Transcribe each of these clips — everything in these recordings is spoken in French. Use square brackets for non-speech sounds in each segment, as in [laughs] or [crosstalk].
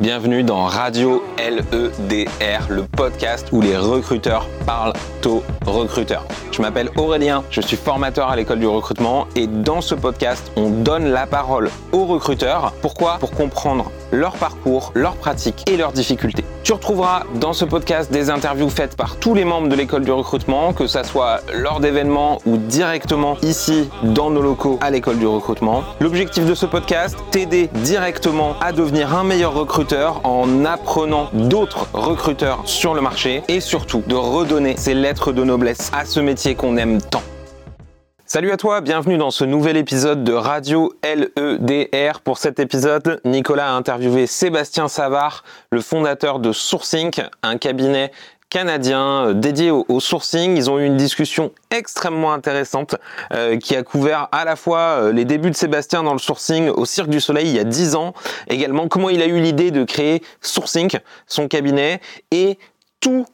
Bienvenue dans Radio LEDR, le podcast où les recruteurs parlent aux recruteurs. Je m'appelle Aurélien, je suis formateur à l'école du recrutement et dans ce podcast, on donne la parole aux recruteurs. Pourquoi? Pour comprendre leur parcours, leurs pratiques et leurs difficultés. Tu retrouveras dans ce podcast des interviews faites par tous les membres de l'école du recrutement, que ça soit lors d'événements ou directement ici dans nos locaux à l'école du recrutement. L'objectif de ce podcast, t'aider directement à devenir un meilleur recruteur en apprenant d'autres recruteurs sur le marché et surtout de redonner ces lettres de noblesse à ce métier qu'on aime tant. Salut à toi, bienvenue dans ce nouvel épisode de Radio LEDR. Pour cet épisode, Nicolas a interviewé Sébastien Savard, le fondateur de Sourcing, un cabinet canadien euh, dédié au, sourcing. Ils ont eu une discussion extrêmement intéressante euh, qui a couvert à la fois euh, les débuts de Sébastien dans le sourcing au Cirque du Soleil il y a 10 ans, également comment il a eu l'idée de créer Sourcing, son cabinet, et tout,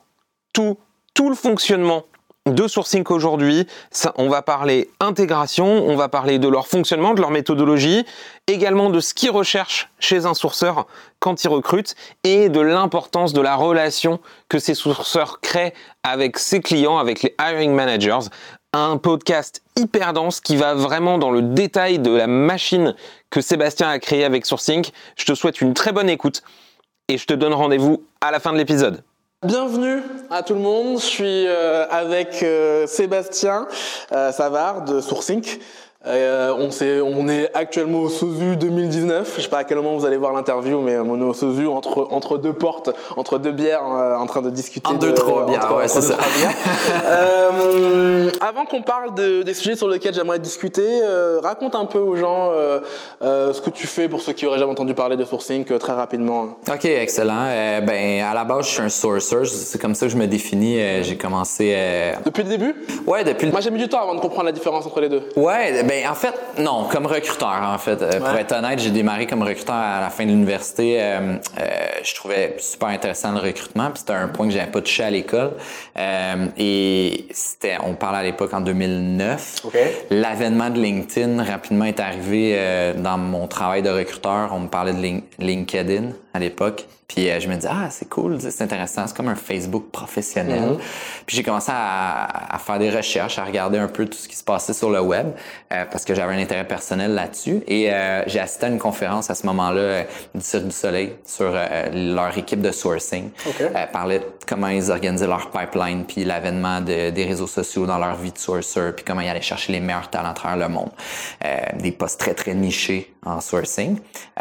tout, tout le fonctionnement de sourcing aujourd'hui. On va parler intégration, on va parler de leur fonctionnement, de leur méthodologie, également de ce qu'ils recherchent chez un sourceur quand ils recrutent et de l'importance de la relation que ces sourceurs créent avec ses clients, avec les hiring managers. Un podcast hyper dense qui va vraiment dans le détail de la machine que Sébastien a créée avec Sourcing. Je te souhaite une très bonne écoute et je te donne rendez-vous à la fin de l'épisode. Bienvenue à tout le monde. Je suis euh, avec euh, Sébastien euh, Savard de Sourcing. Euh, on, est, on est actuellement au SOSU 2019. Je sais pas à quel moment vous allez voir l'interview, mais on est au SOSU entre, entre deux portes, entre deux bières, euh, en train de discuter. En deux, trois bières, ouais, c'est ça. [laughs] euh, avant qu'on parle de, des sujets sur lesquels j'aimerais discuter, euh, raconte un peu aux gens euh, ce que tu fais pour ceux qui auraient jamais entendu parler de sourcing très rapidement. Ok, excellent. ben, à la base, je suis un sourcer. C'est comme ça que je me définis. J'ai commencé. Depuis le début? Ouais, depuis. Moi, j'ai mis du temps avant de comprendre la différence entre les deux. Ouais, ben ben, en fait, non, comme recruteur, en fait. Euh, pour être honnête, j'ai démarré comme recruteur à la fin de l'université. Euh, euh, je trouvais super intéressant le recrutement, puis c'était un point que j'avais pas touché à l'école. et c'était, on parlait à l'époque en 2009. L'avènement de LinkedIn rapidement est arrivé dans mon travail de recruteur. On me parlait de LinkedIn à l'époque. Puis euh, je me dis ah c'est cool, c'est intéressant, c'est comme un Facebook professionnel. Mhm. Puis j'ai commencé à, faire des recherches, à regarder un peu tout ce qui se passait sur le web euh, parce que j'avais un intérêt personnel là-dessus. Et euh, j'ai assisté à une conférence à ce moment-là du Cirque du Soleil sur leur équipe de sourcing. Okay. parlait de comment ils organisaient leur pipeline, puis l'avènement de, des réseaux sociaux dans leur vie de sourcer, puis comment ils allaient chercher les meilleurs talents à travers le monde. des postes très très nichés en sourcing.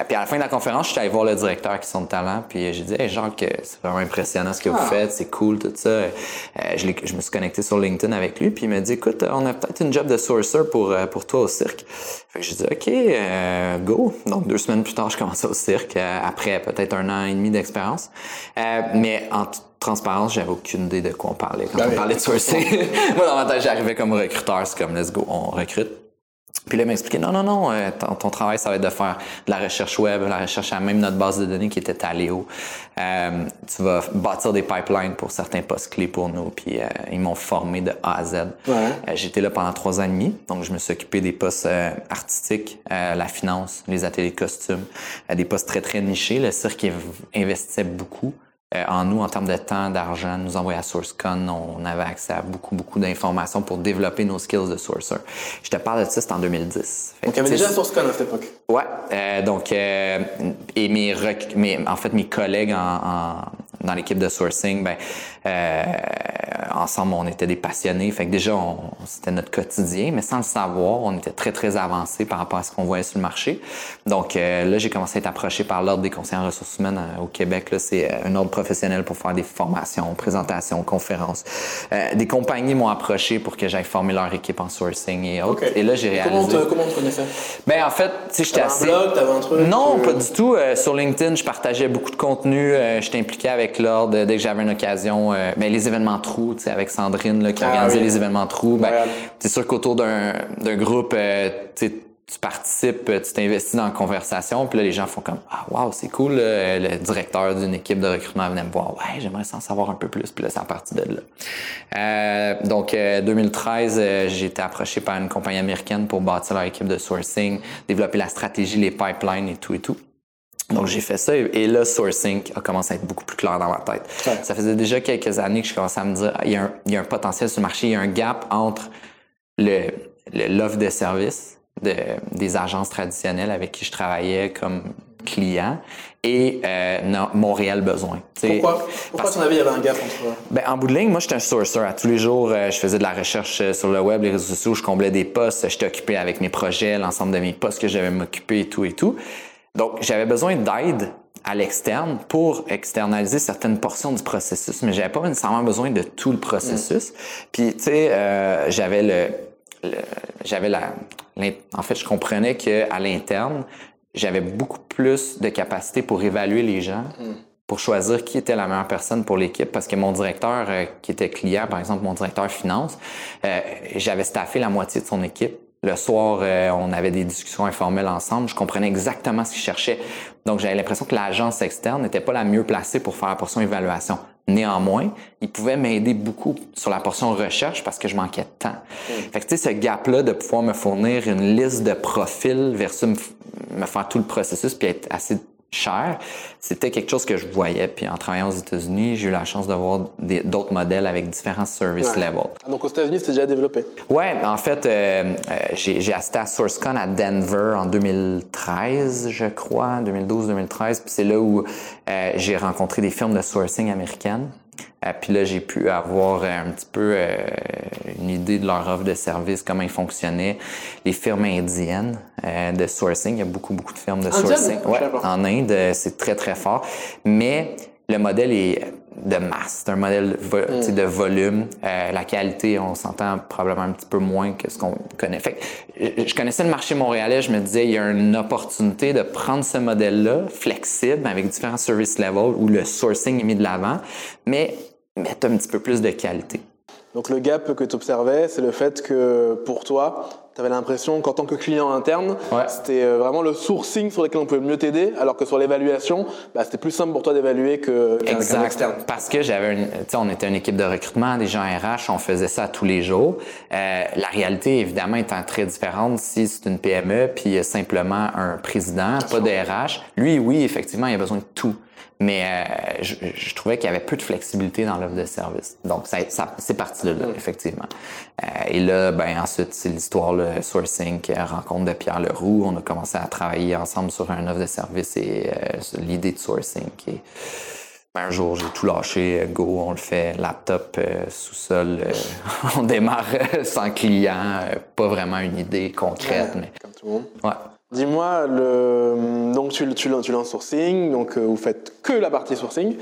puis à la fin de la conférence, je suis allé voir le directeur qui sont de talent. Puis j'ai dit, hey, genre, que c'est vraiment impressionnant ce que vous ah. faites, c'est cool, tout ça. Euh, je, je, me suis connecté sur LinkedIn avec lui, puis il m'a dit, écoute, on a peut-être une job de sourcer pour, euh, pour toi au cirque. Fait que j'ai dit, OK, euh, go. Donc, deux semaines plus tard, je commençais au cirque, après peut-être un an et demi d'expérience. mais en transparence, j'avais aucune idée de quoi on parlait quand ben on parlait de sourcing. [laughs] Moi, dans ma tête, j'arrivais comme recruteur, c'est comme, let's go, on recrute. Puis là, il m'a expliqué, non, non, non, euh, ton, travail, ça va être de faire de la recherche web, la recherche à même notre base de données qui était à Léo. Euh, tu vas bâtir des pipelines pour certains postes clés pour nous. Puis euh, ils m'ont formé de A à Z. J'étais là pendant trois ans et demi, donc je me suis occupé des postes artistiques, la finance, les ateliers de costumes, des postes très, très nichés. Le cirque investissait beaucoup. Euh, en nous en termes de temps, d'argent, nous envoyer à SourceCon, on avait accès à beaucoup, beaucoup d'informations pour développer nos skills de sourcer. Je te parle de ça, c'était en 2010. donc, il y avait déjà SourceCon à cette époque? Ouais. Euh, donc, euh, et mes, mes, en fait, mes collègues en, dans l'équipe de sourcing, ben, euh, ensemble, on était des passionnés. Fait que déjà, c'était notre quotidien, mais sans le savoir, on était très, très avancé par rapport à ce qu'on voyait sur le marché. Donc euh, là, j'ai commencé à être approché par l'Ordre des conseillers en ressources humaines euh, au Québec. Là, c'est euh, un ordre professionnel pour faire des formations, présentations, conférences. des compagnies m'ont approché pour que j'aille former leur équipe en sourcing et autres. Et là, j'ai réalisé... Comment, comment tu connaissais? Ben, en fait, tu sais, j'étais assez... un blog, un truc? Non, pas du tout. sur LinkedIn, je partageais beaucoup de contenu. j'étais impliqué avec l'Ordre dès que j'avais une occasion. ben, les événements trous, tu sais, avec Sandrine là, qui ah organisait les événements trous. Ben, c'est sûr qu'autour d'un, d'un groupe, euh, tu participes, tu t'investis dans la conversation, puis là, les gens font comme Ah, wow, c'est cool. Le directeur d'une équipe de recrutement venait me voir. Ouais, j'aimerais s'en savoir un peu plus. Puis là, c'est à partir de là. Euh, donc, 2013, euh, j'ai été approché par une compagnie américaine pour bâtir leur équipe de sourcing, développer la stratégie, les pipelines et tout et tout. Donc, j'ai fait ça et là, sourcing a commencé à être beaucoup plus clair dans ma tête. Ça faisait déjà quelques années que je commençais à me dire, il y a un, il y a un potentiel sur le marché, il y a un gap entre le, l'offre de service de, des agences traditionnelles avec qui je travaillais comme client et euh, non, mon réel besoin. Pourquoi? Pourquoi tu avais, il y avait un gap entre... Ben, en bout de ligne, moi, j'étais un sourcer. À tous les jours, euh, je faisais de la recherche euh, sur le web, les réseaux sociaux, je comblais des postes, j'étais occupé avec mes projets, l'ensemble de mes postes que j'avais m'occuper et tout et tout. Donc, j'avais besoin d'aide à l'externe pour externaliser certaines portions du processus, mais j'avais pas nécessairement besoin de tout le processus. Mm. Puis, tu sais, euh, j'avais le, j'avais la, en fait, je comprenais que à l'interne, j'avais beaucoup plus de capacité pour évaluer les gens, mm. pour choisir qui était la meilleure personne pour l'équipe, parce que mon directeur euh, qui était client, par exemple mon directeur finance, euh, j'avais staffé la moitié de son équipe le soir, euh, on avait des discussions informelles ensemble. Je comprenais exactement ce qu'il cherchait. Donc, j'avais l'impression que l'agence externe n'était pas la mieux placée pour faire la portion évaluation. Néanmoins, il pouvait m'aider beaucoup sur la portion recherche parce que je manquais de temps. Mm. Fait que, tu sais, ce gap-là de pouvoir me fournir une liste de profils versus me faire tout le processus puis être assez cher, c'était quelque chose que je voyais. Puis en travaillant aux États-Unis, j'ai eu la chance de voir d'autres modèles avec différents service levels. Ah, donc aux États-Unis, c'était déjà développé? Ouais, en fait, euh, euh, j'ai assisté à SourceCon à Denver en 2013, je crois, 2012-2013. Puis c'est là où euh, j'ai rencontré des firmes de sourcing américaines. Euh, puis là, j'ai pu avoir un petit peu euh, une idée de leur offre de service, comment ils fonctionnaient. Les firmes indiennes euh, de sourcing, il y a beaucoup, beaucoup de firmes de sourcing. Ouais, en Inde, c'est très, très fort. Mais le modèle est de masse, c'est un modèle mm. de volume. la qualité, on s'entend probablement un petit peu moins que ce qu'on connaît. Fait je connaissais le marché montréalais, je me disais, il y a une opportunité de prendre ce modèle-là, flexible, avec différents service levels, où le sourcing est mis de l'avant, mais mettre un petit peu plus de qualité. Donc le gap que tu observais, c'est le fait que pour toi, tu avais l'impression qu'en tant que client interne, c'était euh, vraiment le sourcing sur lequel on pouvait mieux t'aider, alors que sur l'évaluation, bah, c'était plus simple pour toi d'évaluer que externe. Parce que j'avais, une, on était une équipe de recrutement, des gens RH, on faisait ça tous les jours. Euh, la réalité, évidemment, étant très différente si c'est une PME, puis simplement un président, pas de RH. Lui, oui, effectivement, il a besoin de tout. Mais euh, je, trouvais qu'il y avait peu de flexibilité dans l'offre de service. Donc, ça, c'est parti de là, effectivement. Euh, et là, ben ensuite, c'est l'histoire, le sourcing, rencontre de Pierre Leroux. On a commencé à travailler ensemble sur un offre de service et euh, l'idée de sourcing qui ben, un jour, j'ai tout lâché, go, on le fait, laptop, sous-sol, [laughs] on démarre sans client, pas vraiment une idée concrète. mais... Comme tout le monde. Ouais. Dis-moi, le... donc tu, tu, tu lances sourcing, donc euh, vous faites que la partie sourcing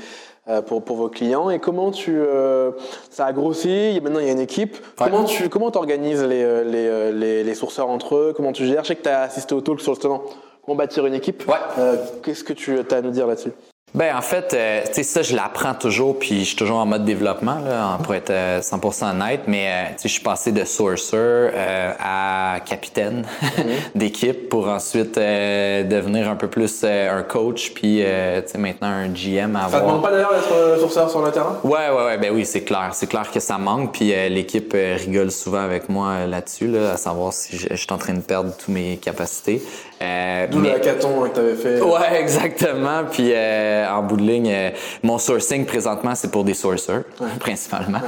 euh, pour, pour vos clients. Et comment tu, euh, ça a grossi Maintenant, il y a une équipe. Comment tu comment organises les, les, les, les, sourceurs entre eux? Comment tu gères? Je sais que tu as assisté au talk sur justement comment bâtir une équipe? Ouais. Qu'est-ce que tu as à nous dire là-dessus? Ben en fait, euh, tu sais ça je l'apprends toujours puis je suis toujours en mode développement là, pour être 100% euh, honnête, mais euh, tu sais je suis passé de sourcer euh, à capitaine [laughs] d'équipe pour ensuite devenir un peu plus un coach puis tu sais maintenant un GM à Ça te manque pas d'ailleurs d'être sourceur sur le terrain? Ouais ouais ouais ben oui, c'est clair, c'est clair que ça manque puis l'équipe rigole souvent avec moi là-dessus là, à savoir si je, je suis en train de perdre toutes mes capacités. Euh, D'où mais... le hackathon que tu avais fait. Ouais, [laughs] exactement. Puis euh, en bout de ligne, euh, mon sourcing présentement, c'est pour des sourcers, principalement.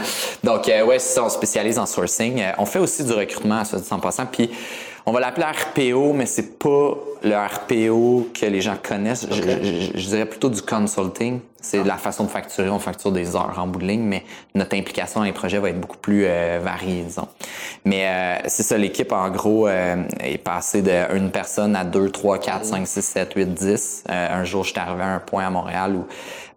Donc, euh, ouais, ça, on spécialise en sourcing. Euh, on fait aussi du recrutement, ça dit en passant. Puis on va l'appeler RPO, mais c'est pas le RPO que les gens connaissent. Je, je, dirais plutôt du consulting. C'est la façon de facturer. On facture des heures en bout de ligne, mais notre implication dans les projets va être beaucoup plus euh, variée, disons. Mais euh, c'est ça, l'équipe, en gros, euh, est passée d'une personne à deux, trois, quatre, cinq, six, sept, huit, dix. un jour, je suis arrivé à un point à Montréal où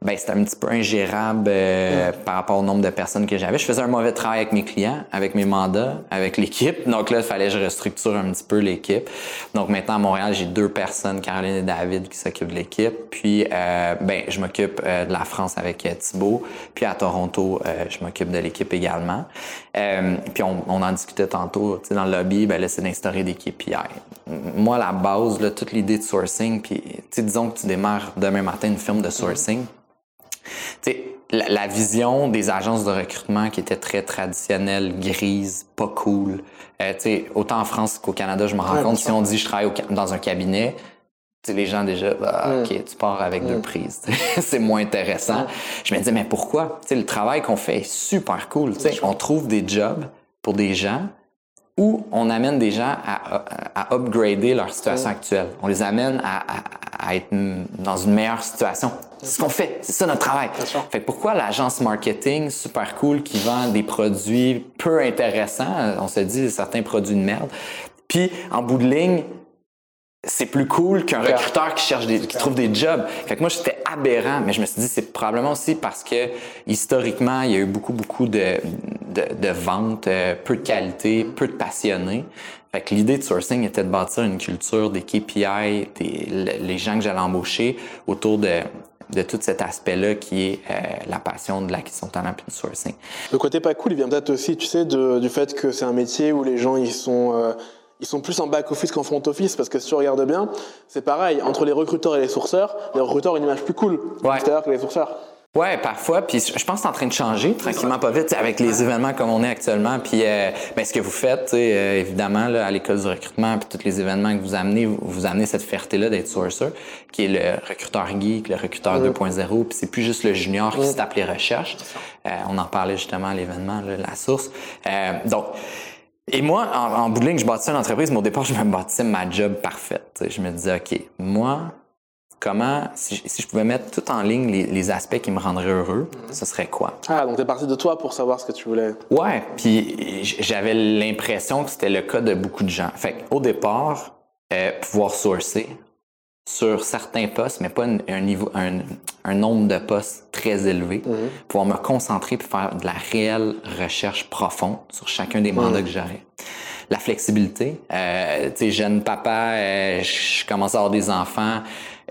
ben c'était un petit peu ingérable euh, par rapport au nombre de personnes que j'avais. Je faisais un mauvais travail avec mes clients, avec mes mandats, avec l'équipe. Donc là, il fallait que je restructure un petit peu l'équipe. Donc maintenant à Montréal, j'ai deux personnes, Caroline et David, qui s'occupent de l'équipe. Puis euh, ben je m'occupe euh, de la France avec Thibault. Puis à Toronto, je m'occupe de l'équipe également. puis on, on, en discutait tantôt, tu sais, dans le lobby, ben là c'est d'instaurer des KPI. Moi, la base, là, toute l'idée de sourcing, puis disons que tu démarres demain matin une firme de sourcing. La, la, vision des agences de recrutement qui était très traditionnelle, grise, pas cool. Euh, autant en France qu'au Canada, je me rends compte, si on dit je travaille dans un cabinet, les gens déjà, Mm. OK, tu pars avec deux prises. [laughs] c'est moins intéressant. Je me disais, mais pourquoi? Le travail qu'on fait est super cool. On trouve des jobs pour des gens où on amène des gens à, à, à upgrader leur situation actuelle. On les amène à être dans une meilleure situation. C'est ce qu'on fait. C'est ça notre travail. Fait que pourquoi l'agence marketing super cool qui vend des produits peu intéressants, on se dit certains produits de merde, puis en bout de ligne, c'est plus cool qu'un recruteur qui cherche des, qui trouve des jobs. Fait que moi, j'étais aberrant, mais je me suis dit, c'est probablement aussi parce que historiquement, il y a eu beaucoup, beaucoup de, de, de ventes, euh, peu de qualité, peu de passionnés. Fait que l'idée de sourcing était de bâtir une culture, des KPI, des, le- les gens que j'allais embaucher autour de, de tout cet aspect-là qui est euh, la passion de l'acquisition de talent puis du sourcing. Le côté pas cool, il vient peut-être aussi, tu sais, de- du fait que c'est un métier où les gens ils sont euh, ils sont plus en back office qu'en front office parce que si tu regardes bien, c'est pareil entre les recruteurs et les sourceurs. Les recruteurs ont une image plus cool Ouais. que les sourceurs. Ouais, parfois. Puis je pense que c'est en train de changer tranquillement, pas vite, avec les événements comme on est actuellement. Puis euh, ben, ce que vous faites, euh, évidemment, là, à l'école du recrutement, puis tous les événements que vous amenez, vous, vous amenez cette fierté-là d'être sourcer, qui est le recruteur geek, le recruteur 2.0. Puis c'est plus juste le junior qui se tape les recherches. Euh, on en parlait justement à l'événement, la source. Euh, donc, et moi, en, en bout de ligne, je bâtissais une entreprise, mais au départ, je me bâtissais ma job parfaite. Tu sais, Je me disais, OK, moi, comment, si, je- si je pouvais mettre tout en ligne les, les aspects qui me rendraient heureux, ce serait quoi? Ah, donc t'es parti de toi pour savoir ce que tu voulais. Ouais, puis j'avais l'impression que c'était le cas de beaucoup de gens. Fait au départ, euh, pouvoir sourcer sur certains postes, mais pas un, un niveau, un, un nombre de postes très élevé, pouvoir me concentrer puis faire de la réelle recherche profonde sur chacun des mandats que j'aurais. La flexibilité, euh, tu sais, jeune papa, euh, je commence à avoir des enfants.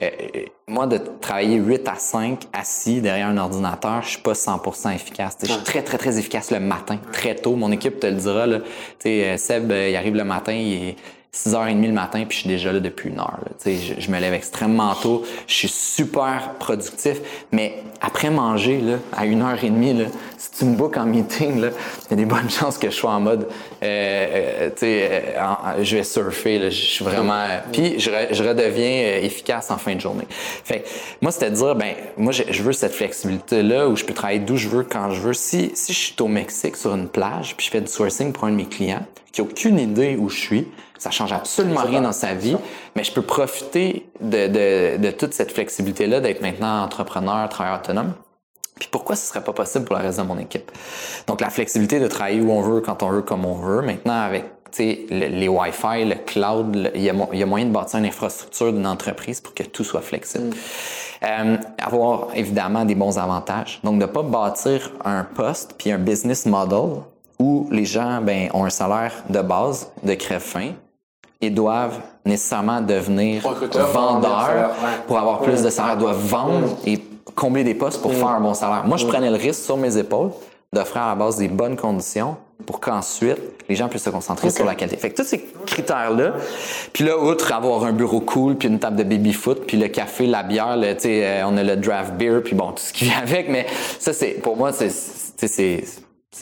Euh, euh, moi, de travailler 8 à 5 assis derrière un ordinateur, je suis pas 100% efficace. Je suis très, très, très efficace le matin, très tôt. Mon équipe te le dira. Là. Euh, Seb, il arrive le matin, il est 6h30 le matin, puis je suis déjà là depuis une heure. là. Tu sais, Je, je me lève extrêmement tôt, je suis super productif, mais après manger, là, à 1h30, là, si tu me bookes en meeting, il y a des bonnes [laughs] chances que je sois en mode, euh, euh, tu sais, euh, en- je vais surfer, là, je suis vraiment... euh, puis je, re- je redeviens euh, efficace en fin de journée. Fait que, moi, c'était de dire, ben moi, je, je veux cette flexibilité-là où je peux travailler d'où je veux, quand je veux. Si, si je suis au Mexique, sur une plage, puis je fais du sourcing pour un de mes clients, qui a aucune idée où je suis, ça change absolument rien dans sa vie, mais je peux profiter de, de, de toute cette flexibilité-là, d'être maintenant entrepreneur, travailleur autonome. Puis pourquoi ce serait pas possible pour le reste de mon équipe? Donc la flexibilité de travailler où on veut, quand on veut, comme on veut. Maintenant, avec le- les Wi-Fi, le cloud, le- il y, a, mo- il y a moyen de bâtir une infrastructure d'une entreprise pour que tout soit flexible. Euh, avoir évidemment des bons avantages. Donc, de pas bâtir un poste puis un business model où les gens ben, ont un salaire de base de crève-fin et doivent nécessairement devenir vendeurs. pour avoir plus de salaire, doivent vendre et combler des postes pour faire un bon salaire. Moi, je prenais le risque sur mes épaules d'offrir à la base des bonnes conditions pour qu'ensuite, les gens puissent se concentrer sur la qualité. Fait que tous ces critères-là, puis là, outre avoir un bureau cool, puis une table de baby-foot, puis le café, la bière, le, euh, on a le draft beer, puis bon, tout ce qui vient avec, mais ça, c'est, pour moi, c'est,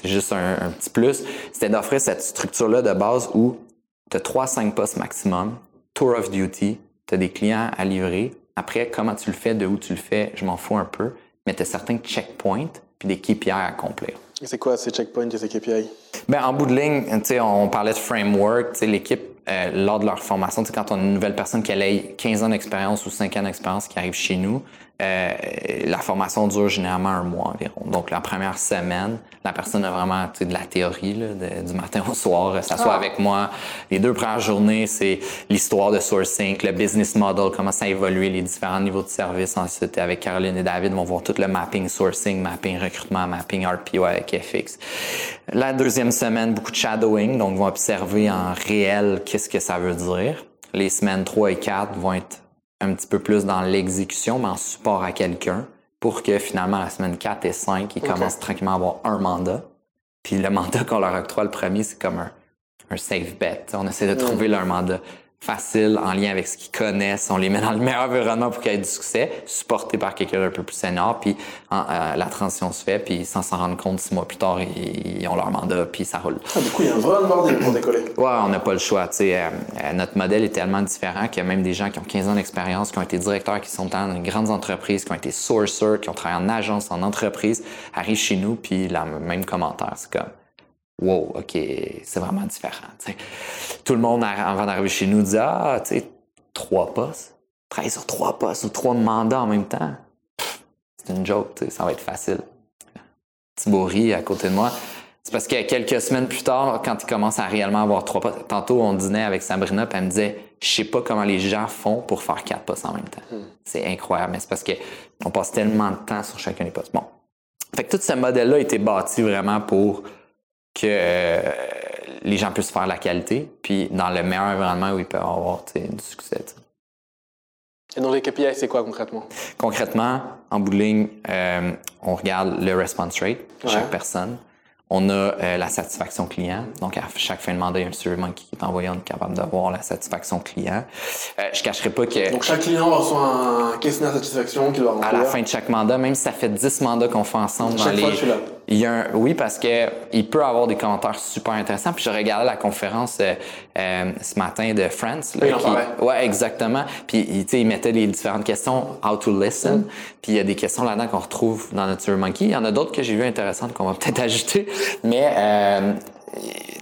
juste un, un petit plus. C'était d'offrir cette structure-là de base où tu as 3-5 postes maximum, tour of duty, tu as des clients à livrer. Après, comment tu le fais, de où tu le fais, je m'en fous un peu, mais tu as certains checkpoints puis des KPI à accomplir. Et c'est quoi ces checkpoints et ces KPI Ben, en bout de ligne, on parlait de framework, l'équipe, euh, lors de leur formation, quand on a une nouvelle personne qui a 15 ans d'expérience ou 5 ans d'expérience qui arrive chez nous, euh, la formation dure généralement un mois environ. Donc, la première semaine, la personne a vraiment tu sais, de la théorie là, de- du matin au soir, s'assoit avec moi. Les deux premières journées, c'est l'histoire de sourcing, le business model, comment ça a évolué, les différents niveaux de service. Ensuite, avec Caroline et David, on va voir tout le mapping sourcing, mapping recrutement, mapping RPO avec FX. La deuxième semaine, beaucoup de shadowing, donc vont observer en réel qu'est-ce que ça veut dire. Les semaines 3 et 4 vont être un petit peu plus dans l'exécution, mais en support à quelqu'un, pour que finalement, la semaine 4 et 5, ils commencent tranquillement à avoir un mandat. Puis le [laughs] mandat qu'on leur octroie, le premier, c'est comme un, un safe bet. On essaie de trouver leur mandat. Facile, en lien avec ce qu'ils connaissent. On les met dans le meilleur environnement pour qu'ils aient du succès, supporté par quelqu'un d'un peu plus senior. Puis euh, la transition se fait, puis sans s'en rendre compte, six mois plus tard, ils, ont leur mandat, puis ça roule. Ah, du coup, il y a un vrai onboarding pour décoller. Ouais, on n'a pas le choix. Euh, euh, notre modèle est tellement différent qu'il y a même des gens qui ont 15 ans d'expérience, qui ont été directeurs, qui sont dans une grandes entreprises, qui ont été sourcers, qui ont travaillé en agence, en entreprise, arrivent chez nous, puis le même commentaire. C'est comme wow, OK, c'est vraiment différent. Tout le monde, avant d'arriver chez nous, dit Ah, tu sais, trois postes. Travailler sur trois postes ou trois mandats en même temps. C'est une joke, ça va être facile. Thibaut à côté de moi. C'est parce que quelques semaines plus tard, quand il commence à réellement avoir trois postes, tantôt on dînait avec Sabrina, puis elle me disait Je sais pas comment les gens font pour faire quatre postes en même temps. Hmm. C'est incroyable, mais c'est parce qu'on passe tellement de temps sur chacun des postes. Bon. Fait que tout ce modèle-là a été bâti vraiment pour que euh, les gens puissent faire la qualité, puis dans le meilleur environnement où ils peuvent avoir du succès. Et dans les KPI, c'est quoi concrètement? Concrètement, en bout de ligne, euh, on regarde le response rate de chaque personne. On a euh, la satisfaction client. Donc, à chaque fin de mandat, il y a un survey qui est envoyé. On est capable d'avoir la satisfaction client. Euh, je cacherai pas que... Donc, chaque client reçoit un questionnaire de satisfaction qu'il doit remplir. À la fin de chaque mandat, même si ça fait 10 mandats qu'on fait ensemble chaque dans fois, les... Je suis là. Il y a un... Oui, parce que il peut avoir des commentaires super intéressants. Puis je regardais la conférence euh, euh ce matin de France. Là, oui, qui... Ouais, exactement. Puis il mettait les différentes questions, how to listen. Mm. Puis il y a des questions là-dedans qu'on retrouve dans notre Monkey. Il y en a d'autres que j'ai vues intéressantes qu'on va peut-être [laughs] ajouter. Mais euh,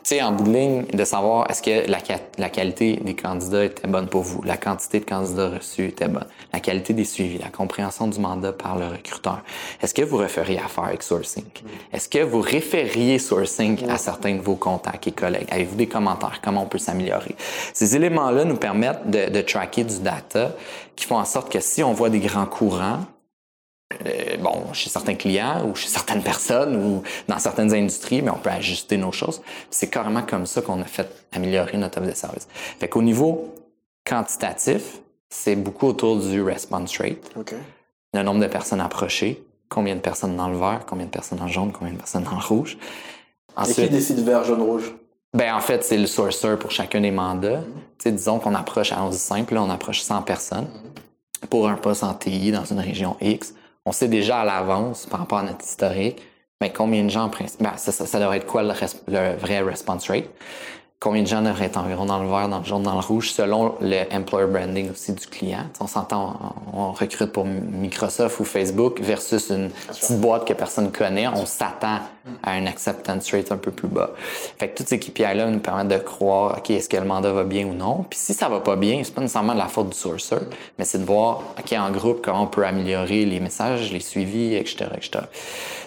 sais, en bout de ligne, de savoir est-ce que la, la, qualité des candidats était bonne pour vous, la quantité de candidats reçus était bonne, la qualité des suivis, la compréhension du mandat par le recruteur. Est-ce que vous référiez à faire avec sourcing? Est-ce que vous référiez sourcing à certains de vos contacts et collègues? Avez-vous des commentaires? Comment on peut s'améliorer? Ces éléments-là nous permettent de, de tracker du data qui font en sorte que si on voit des grands courants, euh, bon, chez certains clients ou chez certaines personnes ou dans certaines industries, mais on peut ajuster nos choses. C'est carrément comme ça qu'on a fait améliorer notre offre de service. Fait qu'au niveau quantitatif, c'est beaucoup autour du response rate. Le nombre de personnes approchées, combien de personnes dans le vert, combien de personnes dans le jaune, combien de personnes dans le rouge. Ensuite, Et qui décide vert, jaune, rouge? Ben, en fait, c'est le sourcer pour chacun des mandats. Mm-hmm. disons qu'on approche, à dit simple, là, on approche 100 personnes mm-hmm. pour un poste en TI dans une région X on sait déjà à l'avance par rapport à notre historique, mais combien de gens, ben, ça, ça, devrait être quoi le, le vrai response rate? Combien de gens devraient être environ dans le vert, dans le jaune, dans le rouge, selon le employer branding aussi du client. on s'entend, on, recrute pour Microsoft ou Facebook versus une petite boîte que personne connaît. On s'attend à un acceptance rate un peu plus bas. Fait que toutes ces KPI-là nous permettent de croire, OK, est-ce que le mandat va bien ou non? Puis si ça va pas bien, c'est pas nécessairement de la faute du sourcer, mais c'est de voir, OK, en groupe, comment on peut améliorer les messages, les suivis, etc., etc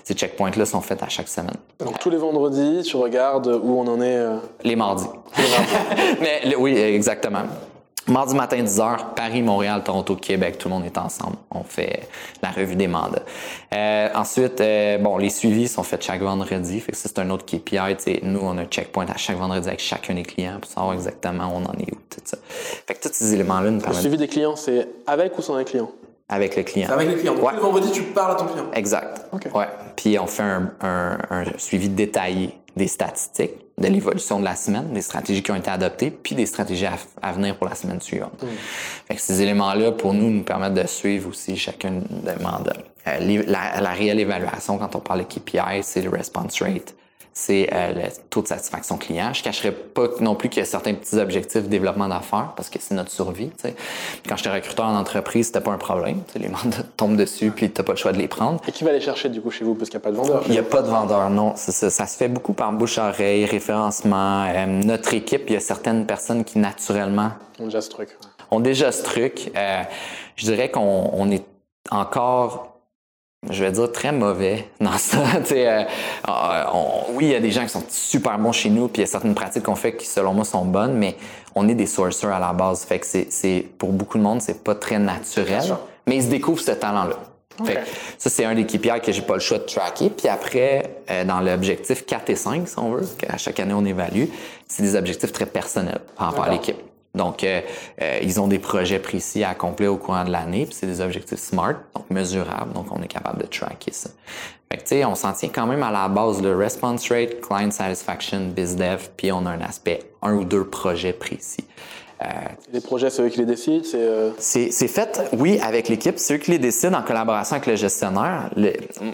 ces checkpoints-là sont faits à chaque semaine. Donc tous les vendredis, tu regardes où on en est euh, Les mardis. [laughs] Mais oui, exactement. Mardi matin, 10h, Paris, Montréal, Toronto, Québec, tout le monde est ensemble. On fait la revue des mandats. Euh, ensuite, euh, bon, les suivis sont faits chaque vendredi. Fait que ça, c'est un autre KPI. nous, on a un checkpoint à chaque vendredi avec chacun des clients pour savoir exactement où on en est où, tout ça. Fait que tous ces éléments-là nous permettent... Le suivi des clients, c'est avec ou sans les clients? Avec le client. avec le client. Donc, le vendredi, tu parles à ton client. Exact. Ouais. Puis on fait un, un, un, suivi détaillé des statistiques, de l'évolution de la semaine, des stratégies qui ont été adoptées, puis des stratégies à, venir pour la semaine suivante. Mm. Fait que ces éléments-là, pour nous, nous permettent de suivre aussi chacun des mandats. Euh, la, la, réelle évaluation, quand on parle de KPI, c'est le response rate c'est euh, le taux de satisfaction client. Je cacherai pas non plus qu'il y a certains petits objectifs de développement d'affaires parce que c'est notre survie. T'sais. Quand j'étais recruteur en entreprise, c'était pas un problème. T'sais. Les mandats [laughs] tombent dessus puis t'as pas le choix de les prendre. Et qui va les chercher du coup chez vous parce qu'il n'y a pas de vendeur? Il n'y a pas de vendeur, non. Ça, ça, se fait beaucoup par bouche-oreille, référencement. Euh, notre équipe, il y a certaines personnes qui naturellement ont déjà ce truc. Ont déjà ce truc. Euh, je dirais qu'on on est encore je vais dire, très mauvais dans [laughs] ça. Euh, oui, il y a des gens qui sont super bons chez nous, puis il y a certaines pratiques qu'on fait qui, selon moi, sont bonnes, mais on est des sourcers à la base. Fait que c'est, pour beaucoup de monde, c'est pas très naturel, mais ils se découvrent ce talent-là. Fait ça, c'est un des KPI que j'ai pas le choix de tracker. Puis après, euh, dans l'objectif 4 et 5, si on veut, qu'à chaque année on évalue, c'est des objectifs très personnels par rapport à l'équipe. Donc, euh, euh, ils ont des projets précis à accomplir au courant de l'année, puis c'est des objectifs SMART, donc mesurables, donc on est capable de tracker ça. Fait que, on s'en tient quand même à la base, le response rate, client satisfaction, biz dev, puis on a un aspect, un ou deux projets précis. Les projets, c'est eux qui les décident euh, C'est c'est fait, oui, avec l'équipe. C'est eux qui les décident en collaboration avec le gestionnaire.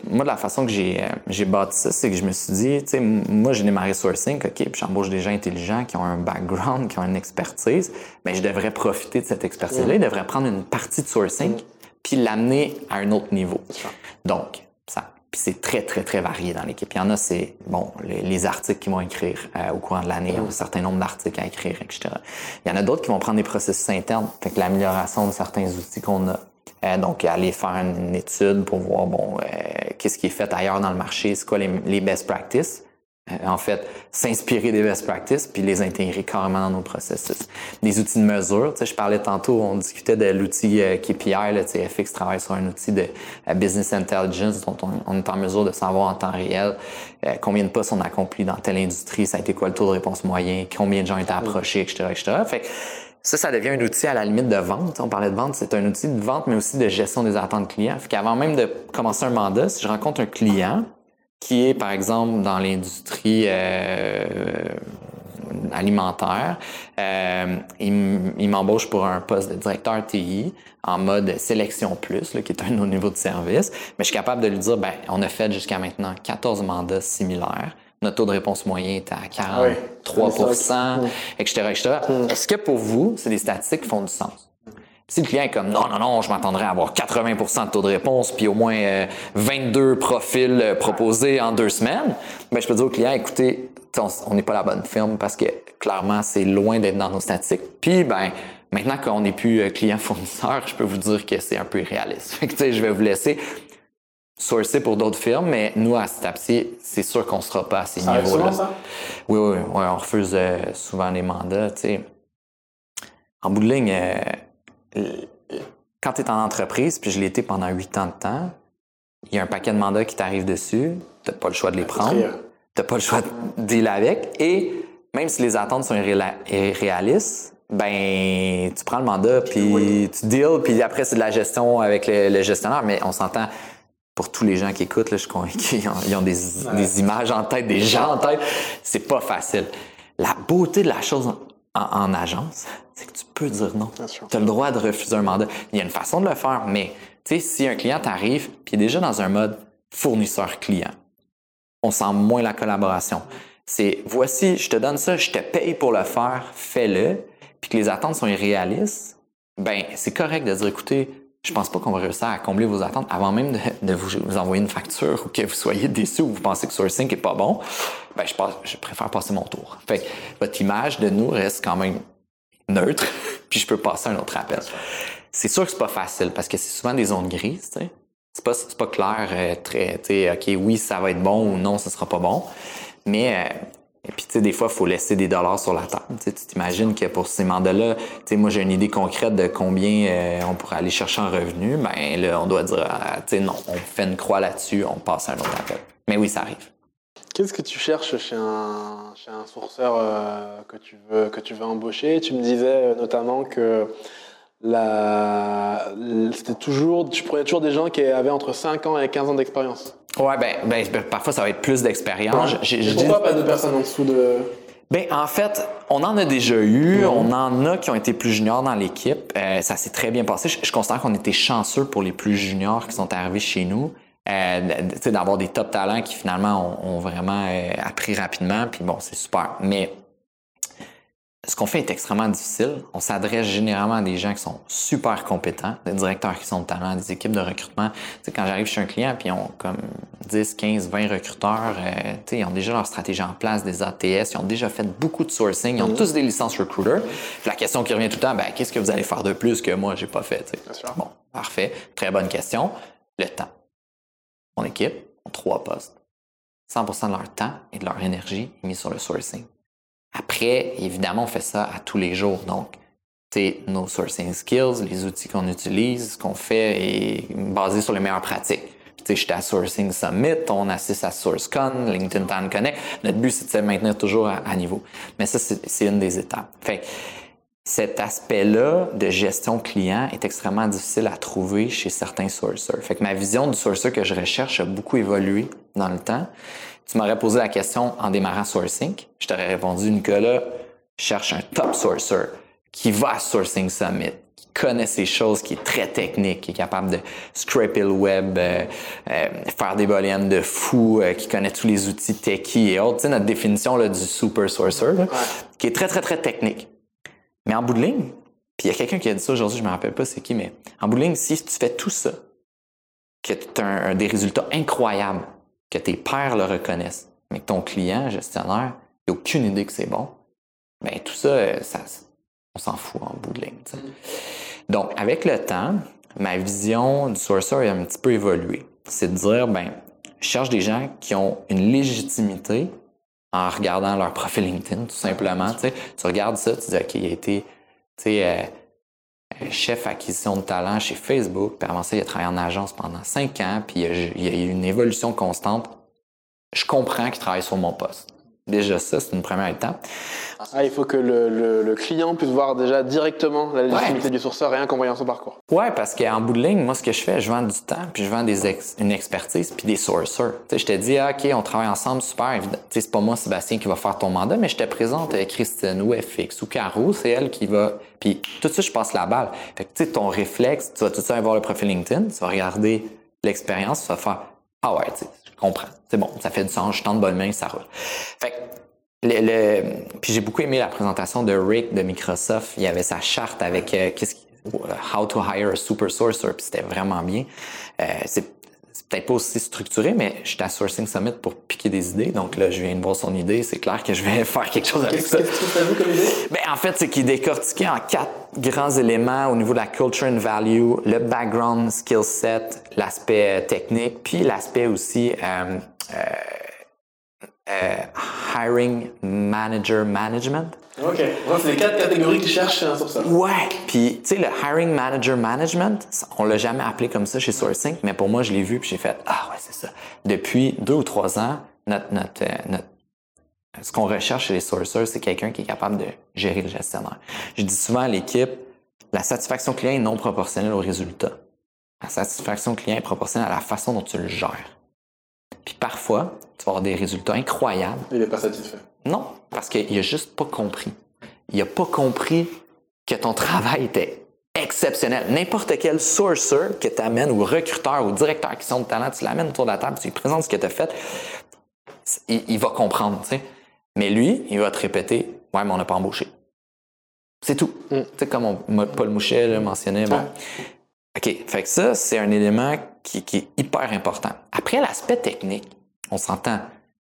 moi, de la façon que j'ai euh, j'ai bâti ça, c'est que je me suis dit, tu sais, moi, j'ai démarré sourcing, OK, puis j'embauche des gens intelligents qui ont un background, qui ont une expertise, mais je devrais profiter de cette expertise-là. Ils devraient prendre une partie de sourcing mm. puis l'amener à un autre niveau. Donc, puis c'est très, très, très varié dans l'équipe. Il y en a, c'est, bon, les, articles qu'ils vont écrire euh, au courant de l'année, un certain nombre d'articles à écrire, etc. Il y en a d'autres qui vont prendre des processus internes, fait que l'amélioration de certains outils qu'on a. Euh, donc, aller faire une étude pour voir, bon, euh, qu'est-ce qui est fait ailleurs dans le marché, c'est quoi les, les best practices. Euh, en fait, s'inspirer des best practices puis les intégrer carrément dans nos processus. Des outils de mesure, tu sais, je parlais tantôt, on discutait de l'outil euh, KPI, là, tu sais, FX travaille sur un outil de euh, business intelligence dont on, est en mesure de savoir en temps réel combien de postes on accomplit dans telle industrie, ça a été quoi le taux de réponse moyen, combien de gens ont été approchés, etc., etc. Fait ça, ça devient un outil à la limite de vente. On parlait de vente, c'est un outil de vente, mais aussi de gestion des attentes clients. Fait qu'avant même de commencer un mandat, si je rencontre un client, qui est, par exemple, dans l'industrie euh, alimentaire. Euh, il, m'embauche pour un poste de directeur TI en mode sélection plus, là, qui est un autre niveau de service. Mais je suis capable de lui dire, ben, on a fait jusqu'à maintenant 14 mandats similaires. Notre taux de réponse moyen est à 43% etc., etc. Est-ce que pour vous, c'est des statistiques qui font du sens? Si le client est comme non, non, non, je m'attendrais à avoir 80% de taux de réponse puis au moins 22 euh, profils euh, proposés en deux semaines, ben, je peux dire au client, écoutez, on n'est pas la bonne firme parce que clairement, c'est loin d'être dans nos statistiques. Puis, ben, maintenant qu'on n'est plus euh, client-fournisseur, je peux vous dire que c'est un peu irréaliste. Fait que, je vais vous laisser sourcer pour d'autres firmes, mais nous, à Stapsi, c'est sûr qu'on ne sera pas à ces niveaux-là. Oui, oui, oui, on refuse souvent les mandats. En bout de ligne, quand tu es en entreprise, puis je l'ai été pendant huit ans de temps, il y a un paquet de mandats qui t'arrivent dessus, tu n'as pas le choix de les prendre, tu n'as pas le choix de dealer avec, et même si les attentes sont irréalistes, ben tu prends le mandat, puis tu deals, puis après c'est de la gestion avec le, gestionnaire, mais on s'entend pour tous les gens qui écoutent, là, je qu'ils ont, ont des, des, images en tête, des gens en tête, c'est pas facile. La beauté de la chose en, agence, c'est que tu peux dire non. Tu as le droit de refuser un mandat. Il y a une façon de le faire, mais tu sais, si un client t'arrive puis est déjà dans un mode fournisseur-client, on sent moins la collaboration. C'est voici, je te donne ça, je te paye pour le faire, fais-le, puis que les attentes sont irréalistes, ben c'est correct de dire écoutez, je pense pas qu'on va réussir à combler vos attentes avant même de, vous, envoyer une facture ou que vous soyez déçu ou vous pensez que sourcing est pas bon. Ben, je, je préfère passer mon tour. Fait votre image de nous reste quand même neutre, [laughs] puis je peux passer un autre appel. C'est sûr que c'est pas facile parce que c'est souvent des zones grises, tu sais. C'est pas, clair, euh, très, OK, oui, ça va être bon ou non, ce sera pas bon. Mais euh, et puis, tu sais, des fois, il faut laisser des dollars sur la table. tu t'imagines que pour ces mandats-là, moi, j'ai une idée concrète de combien euh, on pourrait aller chercher en revenu. Ben là, on doit dire, ah, non, on fait une croix là-dessus, on passe un autre appel. Mais oui, ça arrive. Qu'est-ce que tu cherches chez un, chez un sourceur euh, que, tu veux, que tu veux embaucher? Tu me disais euh, notamment que la... c'était toujours, tu prenais toujours des gens qui avaient entre 5 ans et 15 ans d'expérience. Ouais, ben, ben, ben, parfois ça va être plus d'expérience. Pourquoi pas de personnes en dessous de. Ben, en fait, on en a déjà eu. On en a qui ont été plus juniors dans l'équipe. Euh, ça s'est très bien passé. Je, considère qu'on était chanceux pour les plus juniors qui sont arrivés chez nous. Euh, d'avoir des top talents qui finalement ont, vraiment euh, appris rapidement. Puis bon, c'est super. Mais ce qu'on fait est extrêmement difficile. On s'adresse généralement à des gens qui sont super compétents, des directeurs qui sont de talent, des équipes de recrutement. Quand j'arrive chez un client, puis ils ont comme 10, 15, 20 recruteurs, euh, ils ont déjà leur stratégie en place, des ATS, ils ont déjà fait beaucoup de sourcing, ils ont mhm. tous des licences recruiter. la question qui revient tout le temps, ben, qu'est-ce que vous allez faire de plus que moi, j'ai pas fait? Bon, parfait. Très bonne question. Le temps. Mon équipe a trois postes. 100% de leur temps et de leur énergie est mis sur le sourcing. Après, évidemment, on fait ça à tous les jours. Donc, c'est nos sourcing skills, les outils qu'on utilise, ce qu'on fait est basé sur les meilleures pratiques. Tu sais, j'étais à Sourcing Summit, on assiste à SourceCon, LinkedIn Time Connect. Notre but, c'est de se maintenir toujours à, niveau. Mais ça, c'est une des étapes. Cet aspect-là de gestion client est extrêmement difficile à trouver chez certains sourcers. Fait que ma vision du sourcer que je recherche a beaucoup évolué dans le temps. Tu m'aurais posé la question en démarrant sourcing. Je t'aurais répondu, Nicolas, cherche un top sourcer qui va à Sourcing Summit, qui connaît ces choses, qui est très technique, qui est capable de scraper le web, euh, euh, faire des volumes de fou, euh, qui connaît tous les outils techie et autres. Tu sais, notre définition là, du super sourcer, là, qui est très, très, très technique. Mais en bout de ligne, puis il y a quelqu'un qui a dit ça aujourd'hui, je me rappelle pas c'est qui, mais en bout de ligne, si tu fais tout ça, que tu as des résultats incroyables, que tes pairs le reconnaissent, mais que ton client, gestionnaire, n'a aucune idée que c'est bon, ben tout ça, ça on s'en fout en bout de ligne. Donc, avec le temps, ma vision du sourcer a un petit peu évolué. C'est de dire, ben, je cherche des gens qui ont une légitimité en regardant leur profil LinkedIn, tout simplement. Tu regardes ça, tu dis, OK, il a été euh, chef acquisition de talent chez Facebook, puis avant ça, il a travaillé en agence pendant cinq ans, puis il y a eu une évolution constante. Je comprends qu'il travaille sur mon poste. Déjà ça, c'est une première étape. Ah, il faut que le, le, client puisse voir déjà directement la légitimité du sourceur rien qu'en voyant son parcours. Ouais, parce qu'en bout de ligne, moi, ce que je fais, je vends du temps, puis je vends des une expertise, puis des sourceurs. Tu sais, je te dis, ah, OK, on travaille ensemble, super. Tu sais, c'est pas moi, Sébastien, qui va faire ton mandat, mais je te présente euh, Christine ou FX ou Caro, c'est elle qui va. Puis tout de suite, je passe la balle. Fait que, tu sais, ton réflexe, tu vas tout de suite aller voir le profil LinkedIn, tu vas regarder l'expérience, tu vas faire, ah ouais, tu sais, C'est bon, ça fait du sens, je tente bonne main, ça roule. Fait le, le, puis j'ai beaucoup aimé la présentation de Rick de Microsoft. Il y avait sa charte avec euh, qu'est-ce How to hire a super sourcer, puis c'était vraiment bien. Euh, c'est peut-être pas aussi structuré, mais j'étais à Sourcing Summit pour piquer des idées. Donc là, je viens de voir son idée. C'est clair que je vais [laughs] faire quelque chose avec ça. Qu'est-ce que tu as vu comme idée? Ben, en fait, c'est qu'il décortiquait en quatre grands éléments au niveau de la culture and value, le background, skill set, l'aspect technique, puis l'aspect aussi euh, euh, hiring manager management. OK. c'est les quatre catégories qui cherchent un sourceur. Ouais. Puis, tu sais, le hiring manager management, on l'a jamais appelé comme ça chez Sourcing, mais pour moi, je l'ai vu puis j'ai fait Ah ouais, c'est ça. Depuis deux ou trois ans, notre, notre, euh, notre ce qu'on recherche chez les sourceurs, c'est quelqu'un qui est capable de gérer le gestionnaire. Je dis souvent à l'équipe, la satisfaction client est non proportionnelle au résultat. La satisfaction client est proportionnelle à la façon dont tu le gères. Puis parfois, tu vas avoir des résultats incroyables. Il n'est pas satisfait. Non, parce qu'il n'a juste pas compris. Il n'a pas compris que ton travail était exceptionnel. N'importe quel sourcer que tu amènes, ou recruteur, ou directeur qui sont de talent, tu l'amènes autour de la table, tu lui présentes ce que tu as fait, il, va comprendre. Mais lui, il va te répéter, ouais, mais on n'a pas embauché. C'est tout. Mm. Tu sais, comme Paul Mouchet le mentionnait. Bon. OK, fait que ça, c'est un élément qui, qui, est hyper important. Après, l'aspect technique, on s'entend.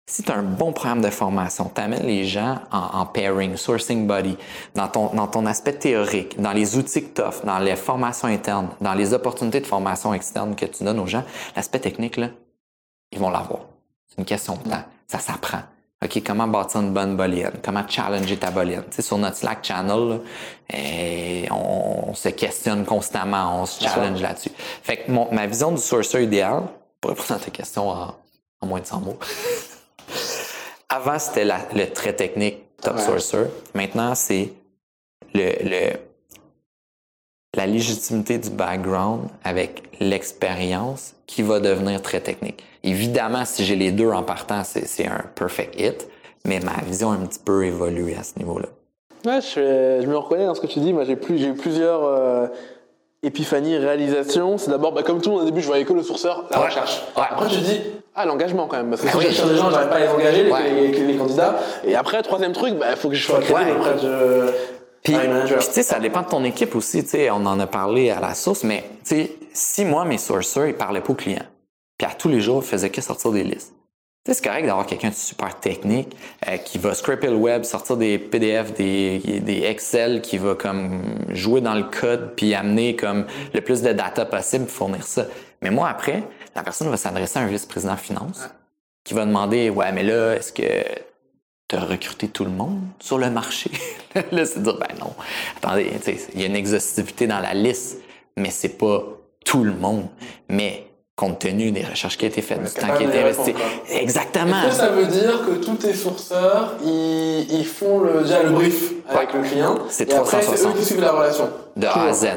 Si tu as un bon programme de formation, tu amènes les gens en, pairing, sourcing body, dans ton, dans ton aspect théorique, dans les outils que tu offres, dans les formations internes, dans les opportunités de formation externe que tu donnes aux gens, l'aspect technique, là, ils vont l'avoir. C'est une question de temps. Ça s'apprend. OK, comment bâtir une bonne bolienne? Comment challenger ta bolienne? Tu sais, sur notre Slack channel, et eh, on, se questionne constamment, on se challenge là-dessus. Fait que mon, ma vision du sourcer idéal, pour répondre à ta question en, moins de 100 mots, [laughs] avant c'était le très technique top sourcer. Maintenant, c'est le, le, la légitimité du background avec l'expérience qui va devenir très technique. Évidemment, si j'ai les deux en partant, c'est un perfect hit, mais ma vision a un petit peu évolué à ce niveau-là. Ouais, je, je, me reconnais dans ce que tu dis. Moi, j'ai plus, eu plusieurs euh, épiphanies, réalisations. C'est d'abord, bah, comme tout le monde au début, je voyais que le sourceur, la recherche. Après, je dis, ah, l'engagement quand même. Parce que ah si je cherche des gens, j'arrive pas à les engager, les, les, candidats. Et après, troisième truc, il bah, faut que je sois crédible auprès de. Puis, tu sais, ça dépend de ton équipe aussi. Tu sais, on en a parlé à la source, mais tu sais, si moi, mes sourceurs, ils parlaient pas aux clients, puis à tous les jours, ils faisaient que sortir des listes. Tu sais, c'est correct d'avoir quelqu'un de super technique euh, qui va scraper le web, sortir des PDF, des, des Excel, qui va comme jouer dans le code puis amener comme le plus de data possible pour fournir ça. Mais moi, après, la personne va s'adresser à un vice-président finance qui va demander, ouais, mais là, est-ce que tu as recruté tout le monde sur le marché? [laughs] là, c'est dire, ben non. Attendez, il y a une exhaustivité dans la liste, mais c'est pas tout le monde. Mais compte tenu des recherches qui ont été faites, du temps qui a été investi. Exactement. Ça veut dire que tous tes sourceurs, ils, ils font le, déjà le brief avec le client C'est 360. c'est eux qui suivent la relation? De A à Z.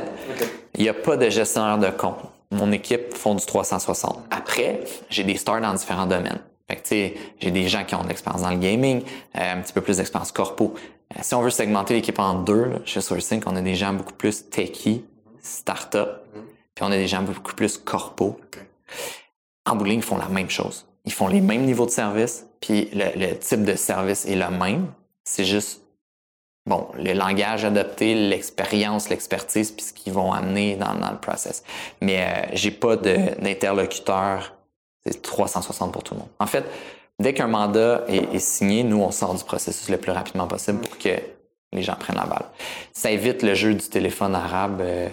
Il n'y a pas de gestionnaire de compte. Mon équipe font du 360. Après, j'ai des stars dans différents domaines. Fait que, tu sais, j'ai des gens qui ont de l'expérience dans le gaming, euh, un petit peu plus d'expérience corpo. Euh, si on veut segmenter l'équipe en deux, là, chez Sourcing, on a des gens beaucoup plus techy, start-up, puis on a des gens beaucoup plus corpo. En bout ils font la même chose. Ils font les mêmes niveaux de service, puis le, type de service est le même. C'est juste, bon, le langage adopté, l'expérience, l'expertise, puis ce qu'ils vont amener dans, le process. Mais euh, j'ai pas d'interlocuteur, c'est 360 pour tout le monde. En fait, dès qu'un mandat est, signé, nous, on sort du processus le plus rapidement possible pour que les gens prennent la balle. Ça évite le jeu du téléphone arabe. euh,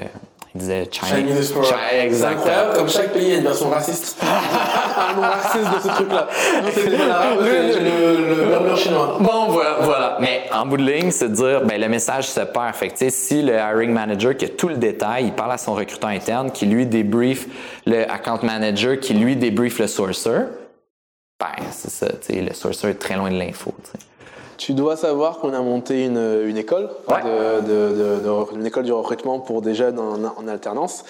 disait Chinese. Chinese diaspora. Chi- C'est Exactement. incroyable, comme chaque pays a une version raciste. [laughs] un nom raciste de ce truc-là. Le murmure chinois. Bon, voilà, voilà. Mais en bout de ligne, c'est de dire, ben, le message se perd. Fait que, si le hiring manager qui a tout le détail, il parle à son recruteur interne, qui lui débrief le account manager, qui lui débrief le sourcer, ben, c'est ça, le sourcer est très loin de l'info, tu dois savoir qu'on a monté une, une école, Ouais. de, de- de- de recru- une école du recrutement pour des jeunes en, en alternance.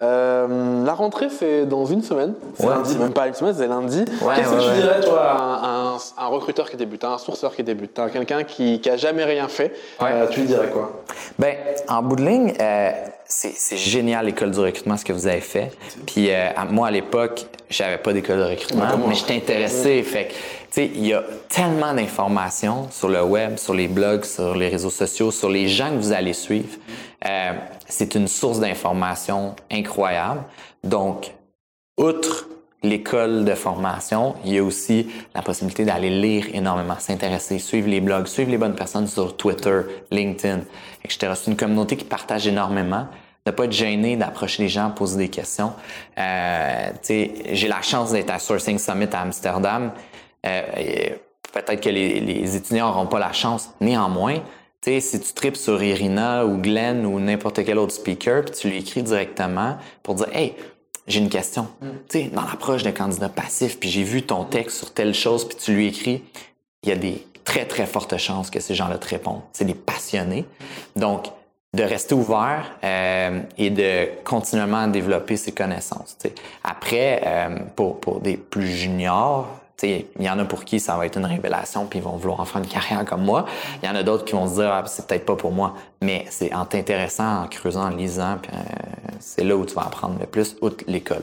Euh, la rentrée, c'est dans une semaine. C'est Ouais. lundi, même pas une semaine, c'est lundi. Ouais, Qu'est-ce ouais, que tu dirais, toi, à un, un- un recruteur qui débute, à un sourceur qui débute, à quelqu'un qui, qui a jamais rien fait Ouais. euh, Tu lui dirais quoi? Ben, en bout de ligne, euh, c'est c'est génial l'école du recrutement ce que vous avez fait. Puis euh, moi à l'époque, j'avais pas d'école de recrutement, mais j'étais intéressé. Fait il y a tellement d'informations sur le web, sur les blogs, sur les réseaux sociaux, sur les gens que vous allez suivre. Euh, c'est une source d'information incroyable. Donc, outre l'école de formation, il y a aussi la possibilité d'aller lire énormément, s'intéresser, suivre les blogs, suivre les bonnes personnes sur Twitter, LinkedIn, etc. C'est une communauté qui partage énormément. Ne pas être gêné d'approcher les gens, poser des questions. Euh, j'ai la chance d'être à Sourcing Summit à Amsterdam. Euh, Peut-être que les, les étudiants n'auront pas la chance. Néanmoins, si tu tripes sur Irina ou Glenn ou n'importe quel autre speaker, puis tu lui écris directement pour dire Hey, j'ai une question. Tu sais, dans l'approche d'un candidat passif, puis j'ai vu ton texte sur telle chose, puis tu lui écris, il y a des très, très fortes chances que ces gens-là te répondent. C'est des passionnés. Donc, de rester ouvert euh, et de continuellement développer ses connaissances. Après, euh, pour, pour des plus juniors, il y en a pour qui ça va être une révélation puis ils vont vouloir en faire une carrière comme moi. Il y en a d'autres qui vont se dire ah, c'est peut-être pas pour moi, mais c'est en t'intéressant, en creusant, en lisant, puis euh, c'est là où tu vas apprendre le plus, outre l'école.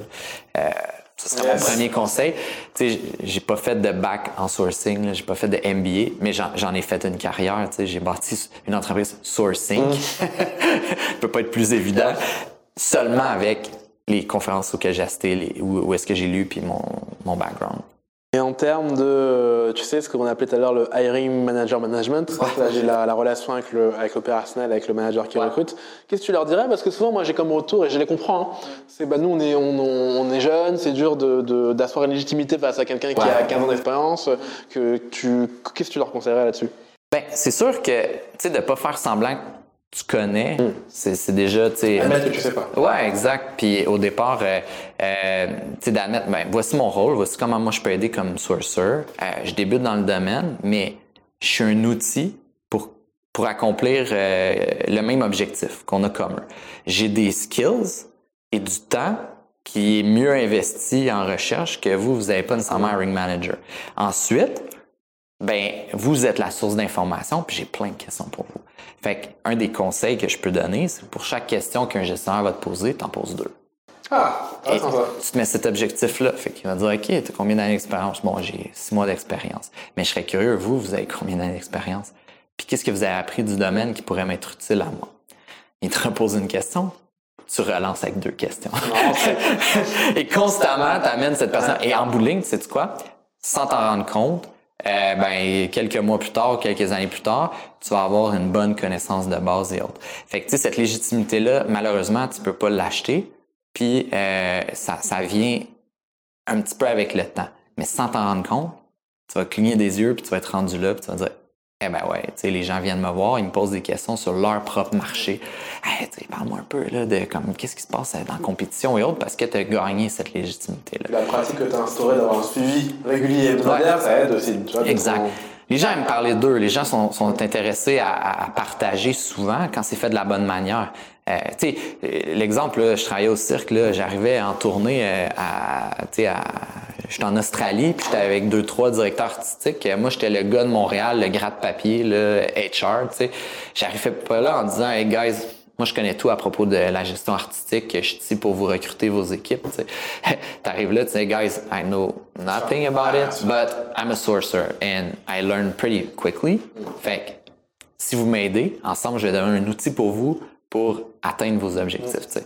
Euh, ce serait Yes. mon premier conseil. Tu sais, j'ai pas fait de bac en sourcing, j'ai pas fait de MBA, mais j'en ai fait une carrière. Tu sais, j'ai bâti une entreprise sourcing. [laughs] peut pas être plus évident. Seulement avec les conférences auxquelles j'ai assisté, les- où, où est-ce que j'ai lu, puis mon, mon background. Et en termes de, tu sais, ce qu'on appelait tout à l'heure le hiring manager management, là, j'ai la, la relation avec le- avec l'opérationnel, avec le manager qui recrute. Qu'est-ce que tu leur dirais? Parce que souvent, moi, j'ai comme retour, et je les comprends, hein, c'est bah, nous, on est, on, on- est jeunes, c'est dur de- de- d'asseoir une légitimité face à quelqu'un qui a 15 ans d'expérience. Que tu, Qu'est-ce que tu leur conseillerais là-dessus? Ben, c'est sûr que, tu sais, de pas faire semblant tu connais, c'est c'est déjà, tu sais... Admettre que tu sais pas. Ouais, exact. Puis au départ, euh, euh, tu sais, d'admettre, ben, voici mon rôle, voici comment moi je peux aider comme sourcer. Euh, je débute dans le domaine, mais je suis un outil pour, pour accomplir euh, le même objectif qu'on a commun. J'ai des skills et du temps qui est mieux investi en recherche que vous, vous n'avez pas nécessairement un ring manager. Ensuite, ben vous êtes la source d'information, puis j'ai plein de questions pour vous. Fait que un des conseils que je peux donner, c'est pour chaque question qu'un gestionnaire va te poser, t'en poses deux. Ah, Et intéressant ça. tu te mets cet objectif-là. Fait qu'il va dire, OK, t'as combien d'années d'expérience? Bon, j'ai six mois d'expérience. Mais je serais curieux, vous, vous avez combien d'années d'expérience? Puis qu'est-ce que vous avez appris du domaine qui pourrait m'être utile à moi? Il te repose une question, tu relances avec deux questions. [laughs] et constamment, tu amènes cette personne. Et en bout de ligne, tu sais quoi? Sans t'en rendre compte, euh, ben, quelques mois plus tard, quelques années plus tard, tu vas avoir une bonne connaissance de base et autres. Fait que, cette légitimité-là, malheureusement, tu peux pas l'acheter. Puis, euh, ça, ça vient un petit peu avec le temps. Mais sans t'en rendre compte, tu vas cligner des yeux, puis tu vas être rendu là, puis tu vas dire, eh ben ouais, tu sais, les gens viennent me voir, ils me posent des questions sur leur propre marché. Hey, tu sais, parle-moi un peu là, de comme qu'est-ce qui se passe dans la compétition et autres, parce que tu as gagné cette légitimité-là. La pratique que tu as instaurée d'avoir un suivi régulier et hebdomadaire, ça aide aussi. Tu vois, Exact. Les gens aiment parler d'eux. Les gens sont, sont intéressés à, à- partager souvent quand c'est fait de la bonne manière. Euh, tu sais, l'exemple, je travaillais au cirque, j'arrivais en tournée euh, à, tu sais, à j'étais en Australie, puis j'étais avec deux, trois directeurs artistiques. Moi, j'étais le gars de Montréal, le gras de papier, le HR, tu sais. J'arrivais pas là en disant, hey guys, moi, je connais tout à propos de la gestion artistique. Je suis ici pour vous recruter vos équipes. Tu [laughs] arrives là, tu dis, guys, I know nothing about it, but I'm a sourcer and I learn pretty quickly. Fait que, si vous m'aidez, ensemble, je vais donner un outil pour vous pour atteindre vos objectifs.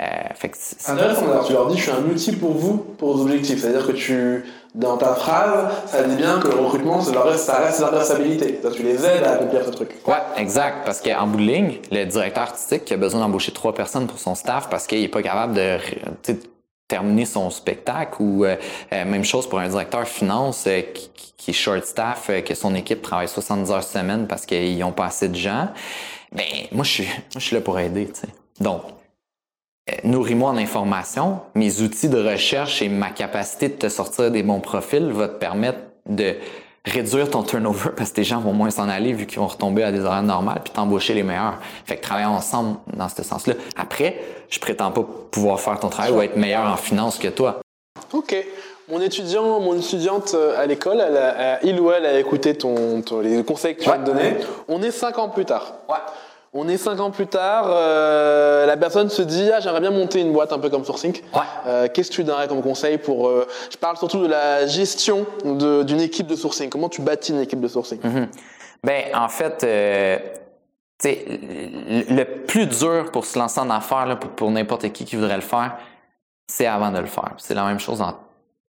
Euh, fait que c'est intéressant. Tu leur dis, je suis un outil pour vous, pour vos objectifs. C'est-à-dire que tu, dans ta phrase, ça dit bien que le recrutement, ça reste, ça reste leur responsabilité. Tu les aides à accomplir ce truc. Ouais, exact. Parce qu'en bout de ligne, le directeur artistique qui a besoin d'embaucher trois personnes pour son staff parce qu'il est pas capable de terminer son spectacle ou euh, euh, même chose pour un directeur finance euh, qui, qui, est short staff, que son équipe travaille 70 heures semaine parce qu'ils ont pas assez de gens. Ben moi je suis moi, je suis là pour aider, tu sais. Donc euh, nourris-moi en information, mes outils de recherche et ma capacité de te sortir des bons profils va te permettre de réduire ton turnover [laughs] parce que tes gens vont moins s'en aller vu qu'ils vont retomber à des horaires normales puis t'embaucher les meilleurs. Fait que travailler ensemble dans ce sens-là. Après, je prétends pas pouvoir faire ton travail ou être meilleur en finance que toi. OK. Mon étudiant, mon étudiante euh, à l'école, il ou elle a écouté ton, les conseils que tu viens de donner. On est cinq ans plus tard. Ouais. On est cinq ans plus tard, euh, la personne se dit ah j'aimerais bien monter une boîte un peu comme Sourcing. Ouais. Euh, Qu'est-ce que tu donnerais comme conseil pour euh, Je parle surtout de la gestion d'une équipe de sourcing. Comment tu bâtis une équipe de sourcing? Mm-hmm. Ben en fait, le, plus dur pour se lancer en affaires là, pour, pour n'importe qui qui voudrait le faire, c'est avant de le faire. C'est la même chose dans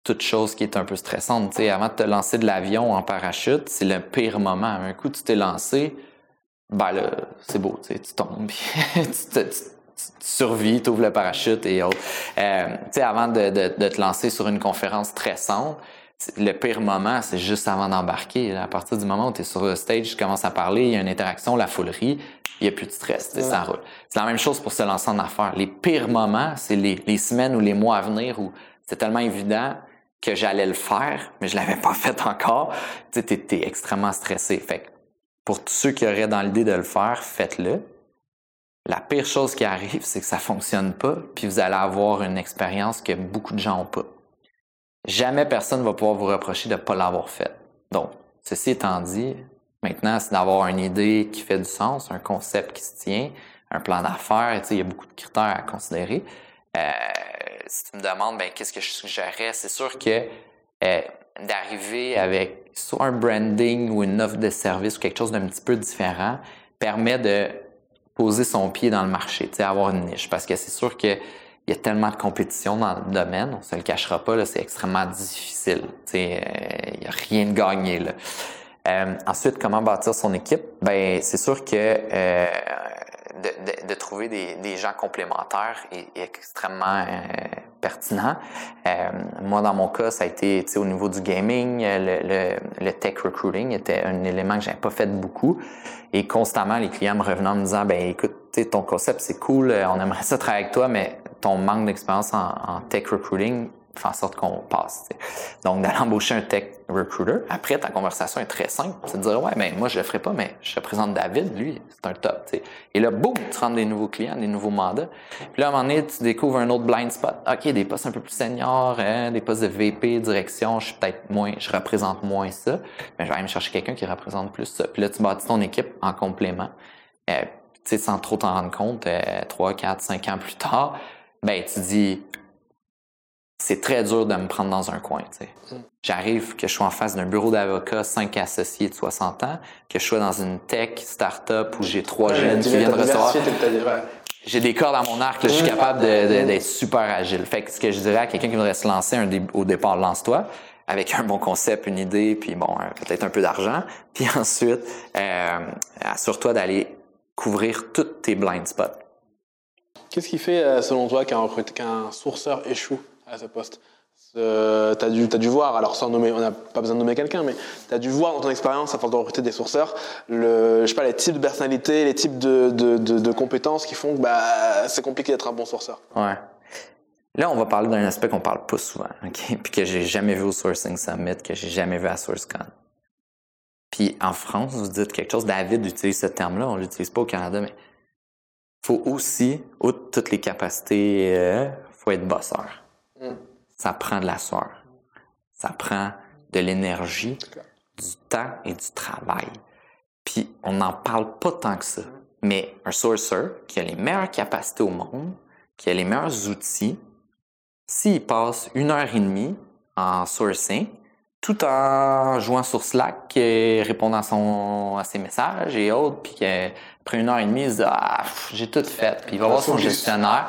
toute chose qui est un peu stressante. sais, avant de te lancer de l'avion en parachute, c'est le pire moment. Un coup tu t'es lancé ben là, c'est beau, tu tombes, [laughs] tu, tu, tu, survis, tu ouvres le parachute et autres. Euh, tu sais, avant de, de, de, te lancer sur une conférence stressante, le pire moment, c'est juste avant d'embarquer. À partir du moment où tu es sur le stage, tu commences à parler, il y a une interaction, la foulerie, il n'y a plus de stress, ça roule. C'est la même chose pour se lancer en affaires. Les pires moments, c'est les, les semaines ou les mois à venir où c'est tellement évident que j'allais le faire, mais je l'avais pas [laughs] fait encore. Tu sais, extrêmement stressé. Fait pour tous ceux qui auraient dans l'idée de le faire, faites-le. La pire chose qui arrive, [laughs] c'est que ça fonctionne pas, puis vous allez avoir une expérience que beaucoup de gens ont pas. Jamais personne va pouvoir vous reprocher de ne pas l'avoir fait. Donc, ceci étant dit, maintenant, c'est d'avoir une idée qui fait du sens, un concept qui se tient, un plan d'affaires. Il y a beaucoup de critères à considérer. Euh, si tu me demandes, ben, qu'est-ce que je suggérerais, c'est sûr que euh, d'arriver avec soit un branding ou une offre de service ou quelque chose d'un petit peu différent permet de poser son pied dans le marché, avoir une niche. Parce que c'est sûr qu'il y a tellement de compétition dans le domaine, on se le cachera pas, c'est extrêmement difficile. Euh, il n'y a rien de gagné. Là. Euh, ensuite, comment bâtir son équipe? Ben, c'est sûr que euh, de, de, trouver des, des, gens complémentaires est, extrêmement euh, pertinent. Euh, moi, dans mon cas, ça a été au niveau du gaming, le, le, tech recruiting était un élément que j'avais pas fait beaucoup. Et constamment, les clients me revenaient en me disant, ben écoute, ton concept, c'est cool, on aimerait ça travailler avec toi, mais ton manque d'expérience en, en tech recruiting fait en sorte qu'on passe. Donc, d'aller embaucher un tech recruiter, après, ta conversation est très simple. C'est de dire, ouais, mais moi, je le ferai pas, mais je représente David, lui, c'est un top. Et là, boum, tu rentres des nouveaux clients, des nouveaux mandats. Puis là, à un moment donné, tu découvres un autre blind spot. OK, des postes un peu plus seniors, hein, des postes de VP, direction, je suis peut-être moins, je représente moins ça, mais je vais aller me chercher quelqu'un qui représente plus ça. Puis là, tu bâtis ton équipe en complément. Euh, sans trop t'en rendre compte, euh, 3, 4, 5 ans plus tard, ben, tu dis, c'est très dur de me prendre dans un coin. Mm. J'arrive, que je sois en face d'un bureau d'avocat, cinq associés de 60 ans, que je sois dans une tech start-up où j'ai trois jeunes qui viennent recevoir. J'ai des cordes à mon arc, je suis mm. capable d'être super agile. Fait que ce que je dirais à quelqu'un qui voudrait se lancer au départ, lance-toi avec un bon concept, une idée, puis bon, peut-être un peu d'argent. [laughs] Puis ensuite, euh, assure-toi d'aller couvrir toutes tes blind spots. Qu'est-ce qui fait, euh, selon toi, qu'un sourceur échoue? À ce poste. Euh, tu as, dû, voir, alors sans nommer, on n'a pas besoin de nommer quelqu'un, mais tu as dû voir dans ton expérience, force de recruter des sourceurs, le, je sais pas, les types de personnalités, les types de, de, de, compétences qui font que bah, c'est compliqué d'être un bon sourceur. Ouais. Là, on va parler d'un aspect qu'on parle pas souvent, ok, [laughs] puis que j'ai jamais vu au Sourcing Summit, que j'ai jamais vu à SourceCon. Puis en France, vous dites quelque chose, David utilise ce terme-là, on l'utilise pas au Canada, mais faut aussi, outre toutes les capacités, euh, faut être bosseur. Ça prend de la sueur. Ça prend de l'énergie, du temps et du travail. Puis on n'en parle pas tant que ça. Mais un sourcer qui a les meilleures capacités au monde, qui a les meilleurs outils, s'il passe une heure et demie en sourcing, tout en jouant sur Slack et répondant à, son, à ses messages et autres, puis qu'après une heure et demie, il se dit Ah, j'ai tout fait. Puis il va voir son gestionnaire.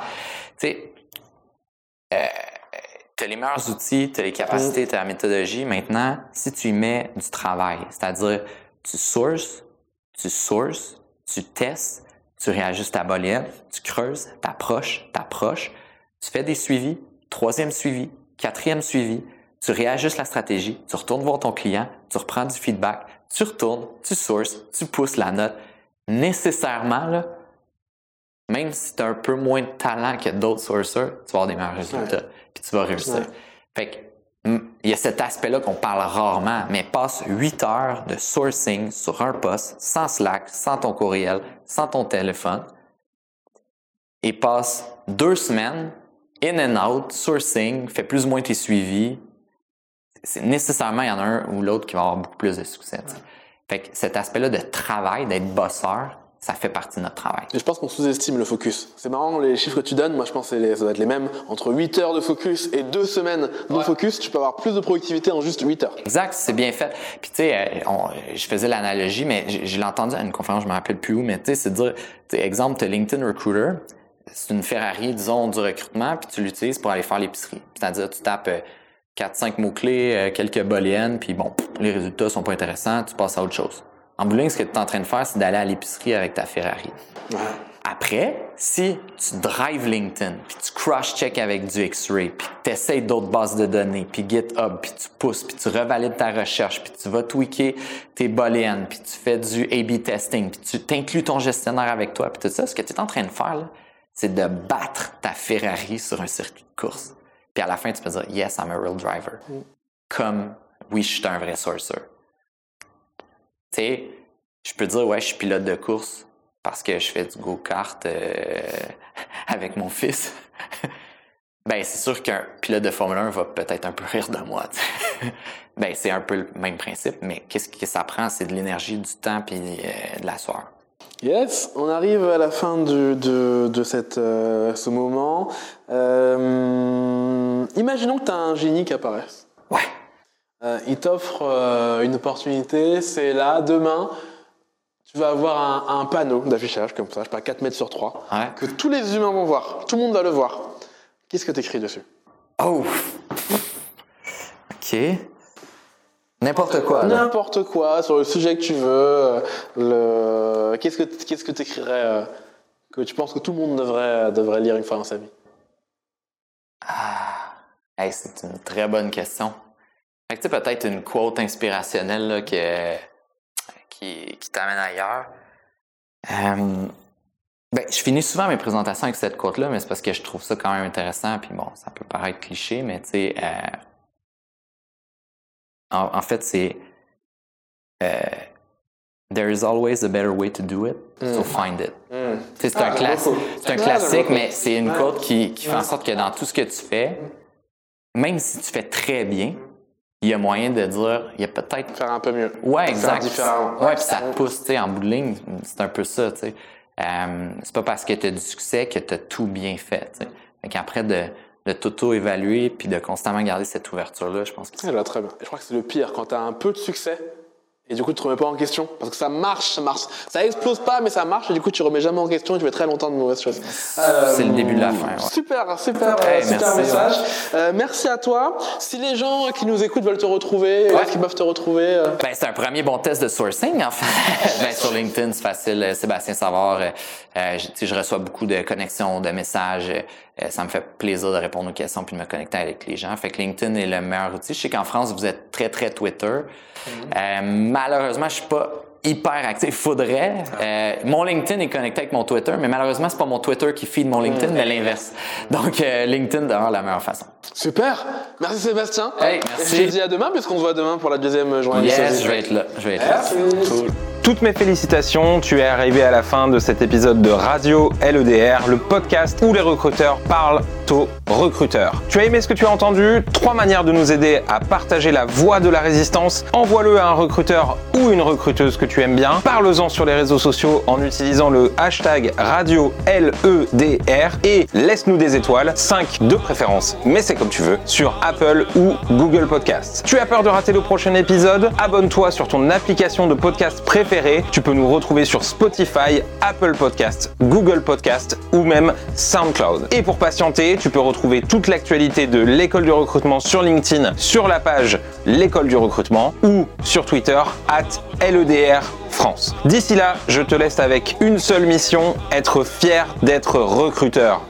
Tu sais, euh, tu as les meilleurs outils, tu as les capacités, tu as la méthodologie. Maintenant, si tu y mets du travail, c'est-à-dire tu sources, tu sources, tu testes, tu réajustes ta bolette, tu creuses, t'approches, t'approches, tu fais des suivis, troisième suivi, quatrième suivi, tu réajustes la stratégie, tu retournes voir ton client, tu reprends du feedback, tu retournes, tu sources, tu pousses la note. Nécessairement, là, même si tu as un peu moins de talent que d'autres sourcers, tu vas avoir des meilleurs résultats. Puis tu vas réussir. Fait que, il y a cet aspect-là qu'on parle rarement, mais passe 8 heures de sourcing sur un poste, sans Slack, sans ton courriel, sans ton téléphone, et passe deux semaines in and out, sourcing, fait plus ou moins tes suivis. C'est nécessairement, il y en a un ou l'autre qui va avoir beaucoup plus de succès. Fait que cet aspect-là de travail, d'être bosseur, ça fait partie de notre travail. Et je pense qu'on sous-estime le focus. C'est marrant, les chiffres que tu donnes, moi je pense que ça doit être les mêmes. Entre 8 heures de focus et 2 semaines de focus, tu peux avoir plus de productivité en juste 8 heures. Exact, c'est bien fait. Puis tu sais, euh, je faisais l'analogie, mais je l'ai entendu à une conférence, je me rappelle plus où, mais tu sais, c'est dire, exemple, tu LinkedIn Recruiter, c'est une Ferrari, disons, du recrutement, puis tu l'utilises pour aller faire l'épicerie. C'est-à-dire, tu tapes 4-5 euh, mots-clés, euh, quelques booléennes, puis bon, les résultats sont pas intéressants, tu passes à autre chose. En bowling, ce que tu es en train de faire, c'est d'aller à l'épicerie avec ta Ferrari. Après, si tu drives LinkedIn, puis tu cross-check avec du X-Ray, puis tu essaies d'autres bases de données, puis GitHub, puis tu pousses, puis tu revalides ta recherche, puis tu vas tweaker tes booléennes, puis tu fais du A-B testing, puis tu t'inclus ton gestionnaire avec toi, puis tout ça, ce que tu es en train de faire, c'est de battre ta Ferrari sur un circuit de course. Puis à la fin, tu peux dire « Yes, I'm a real driver mm. Comme « Oui, je suis un vrai sourcer ». Tu sais, je peux dire, ouais, je suis pilote de course parce que je fais du go-kart euh, [laughs] avec mon fils. [laughs] ben, c'est sûr qu'un pilote de Formule 1 va peut-être un peu rire de moi. [laughs] ben, c'est un peu le même principe, mais qu'est-ce que ça prend? C'est de l'énergie, du temps puis euh, de la soirée. Yes, on arrive à la fin de, de cette, euh, ce moment. imaginons que tu as un génie qui apparaisse. Ouais. Euh, il t'offre euh, une opportunité, c'est là, demain, tu vas avoir un, panneau d'affichage comme ça, je sais pas, 4 mètres sur 3, que tous les humains vont voir, tout le monde va le voir. Qu'est-ce que tu écris dessus? Oh Ok. N'importe quoi. N'importe quoi, sur le sujet que tu veux. Le... Qu'est-ce que qu'est-ce que tu écrirais que tu penses que tout le monde devrait, devrait lire une fois dans sa vie? Ah, c'est une très bonne question. Fait que peut-être une quote inspirationnelle là, que, qui, qui t'amène ailleurs. Euh, ben, je finis souvent mes présentations avec cette quote-là, mais c'est parce que je trouve ça quand même intéressant. Puis bon, ça peut paraître cliché, mais tu sais, euh, en, fait, c'est euh, There is always a better way to do it, so mm. find it. Mm. C'est un, ah, c'est un classique, mais c'est une quote qui, qui fait en sorte que dans tout ce que tu fais, même si tu fais très bien, il y a moyen de dire, il y a peut-être. Faire un peu mieux. Ouais, exact. différent. Ouais, puis ça te pousse, tu sais, en bout de ligne, c'est un peu ça, tu sais. Euh, c'est pas parce que tu as du succès que tu as tout bien fait, tu sais. Fait qu'après de, de t'auto-évaluer puis de constamment garder cette ouverture-là, je pense que c'est. très bien. Je crois que c'est le pire. Quand tu as un peu de succès, et du coup, tu te remets pas en question. Parce que ça marche, ça marche. Ça explose pas, mais ça marche. Et du coup, tu remets jamais en question et tu fais très longtemps de mauvaises choses. c'est le début de la fin. Super, super, super message. Euh, merci à toi. Si les gens qui nous écoutent veulent te retrouver, est-ce qu'ils peuvent te retrouver? Euh? Ben, c'est un premier bon test de sourcing, en fait. [laughs] ben, sur LinkedIn, c'est facile. Euh, Sébastien Savard, euh, je, je reçois beaucoup de connexions, de messages. ça me fait plaisir de répondre aux questions puis de me connecter avec les gens. Fait que LinkedIn est le meilleur outil. Je sais qu'en France, vous êtes très, très Twitter. Euh, malheureusement, je suis pas hyper actif. Faudrait. Euh, mon LinkedIn est connecté avec mon Twitter, mais malheureusement, c'est pas mon Twitter qui feed mon LinkedIn, mais l'inverse. Donc, euh, LinkedIn demeure la meilleure façon. Super. Merci Sébastien. Hey, merci. Je te dis à demain, puisqu'on se voit demain pour la deuxième journée. Yes, je vais être là. Je vais être là. Cool. Toutes mes félicitations, tu es arrivé à la fin de cet épisode de Radio LEDR, le podcast où les recruteurs parlent aux recruteurs. Tu as aimé ce que tu as entendu? Trois manières de nous aider à partager la voix de la résistance. Envoie-le à un recruteur ou une recruteuse que tu aimes bien. Parle-en sur les réseaux sociaux en utilisant le hashtag Radio LEDR et laisse-nous des étoiles, 5 de préférence, mais c'est comme tu veux, sur Apple ou Google Podcasts. Tu as peur de rater le prochain épisode? Abonne-toi sur ton application de podcast préférée. Tu peux nous retrouver sur Spotify, Apple Podcasts, Google Podcasts ou même SoundCloud. Et pour patienter, tu peux retrouver toute l'actualité de l'école du recrutement sur LinkedIn, sur la page l'école du recrutement ou sur Twitter at LEDR France. D'ici là, je te laisse avec une seule mission, être fier d'être recruteur.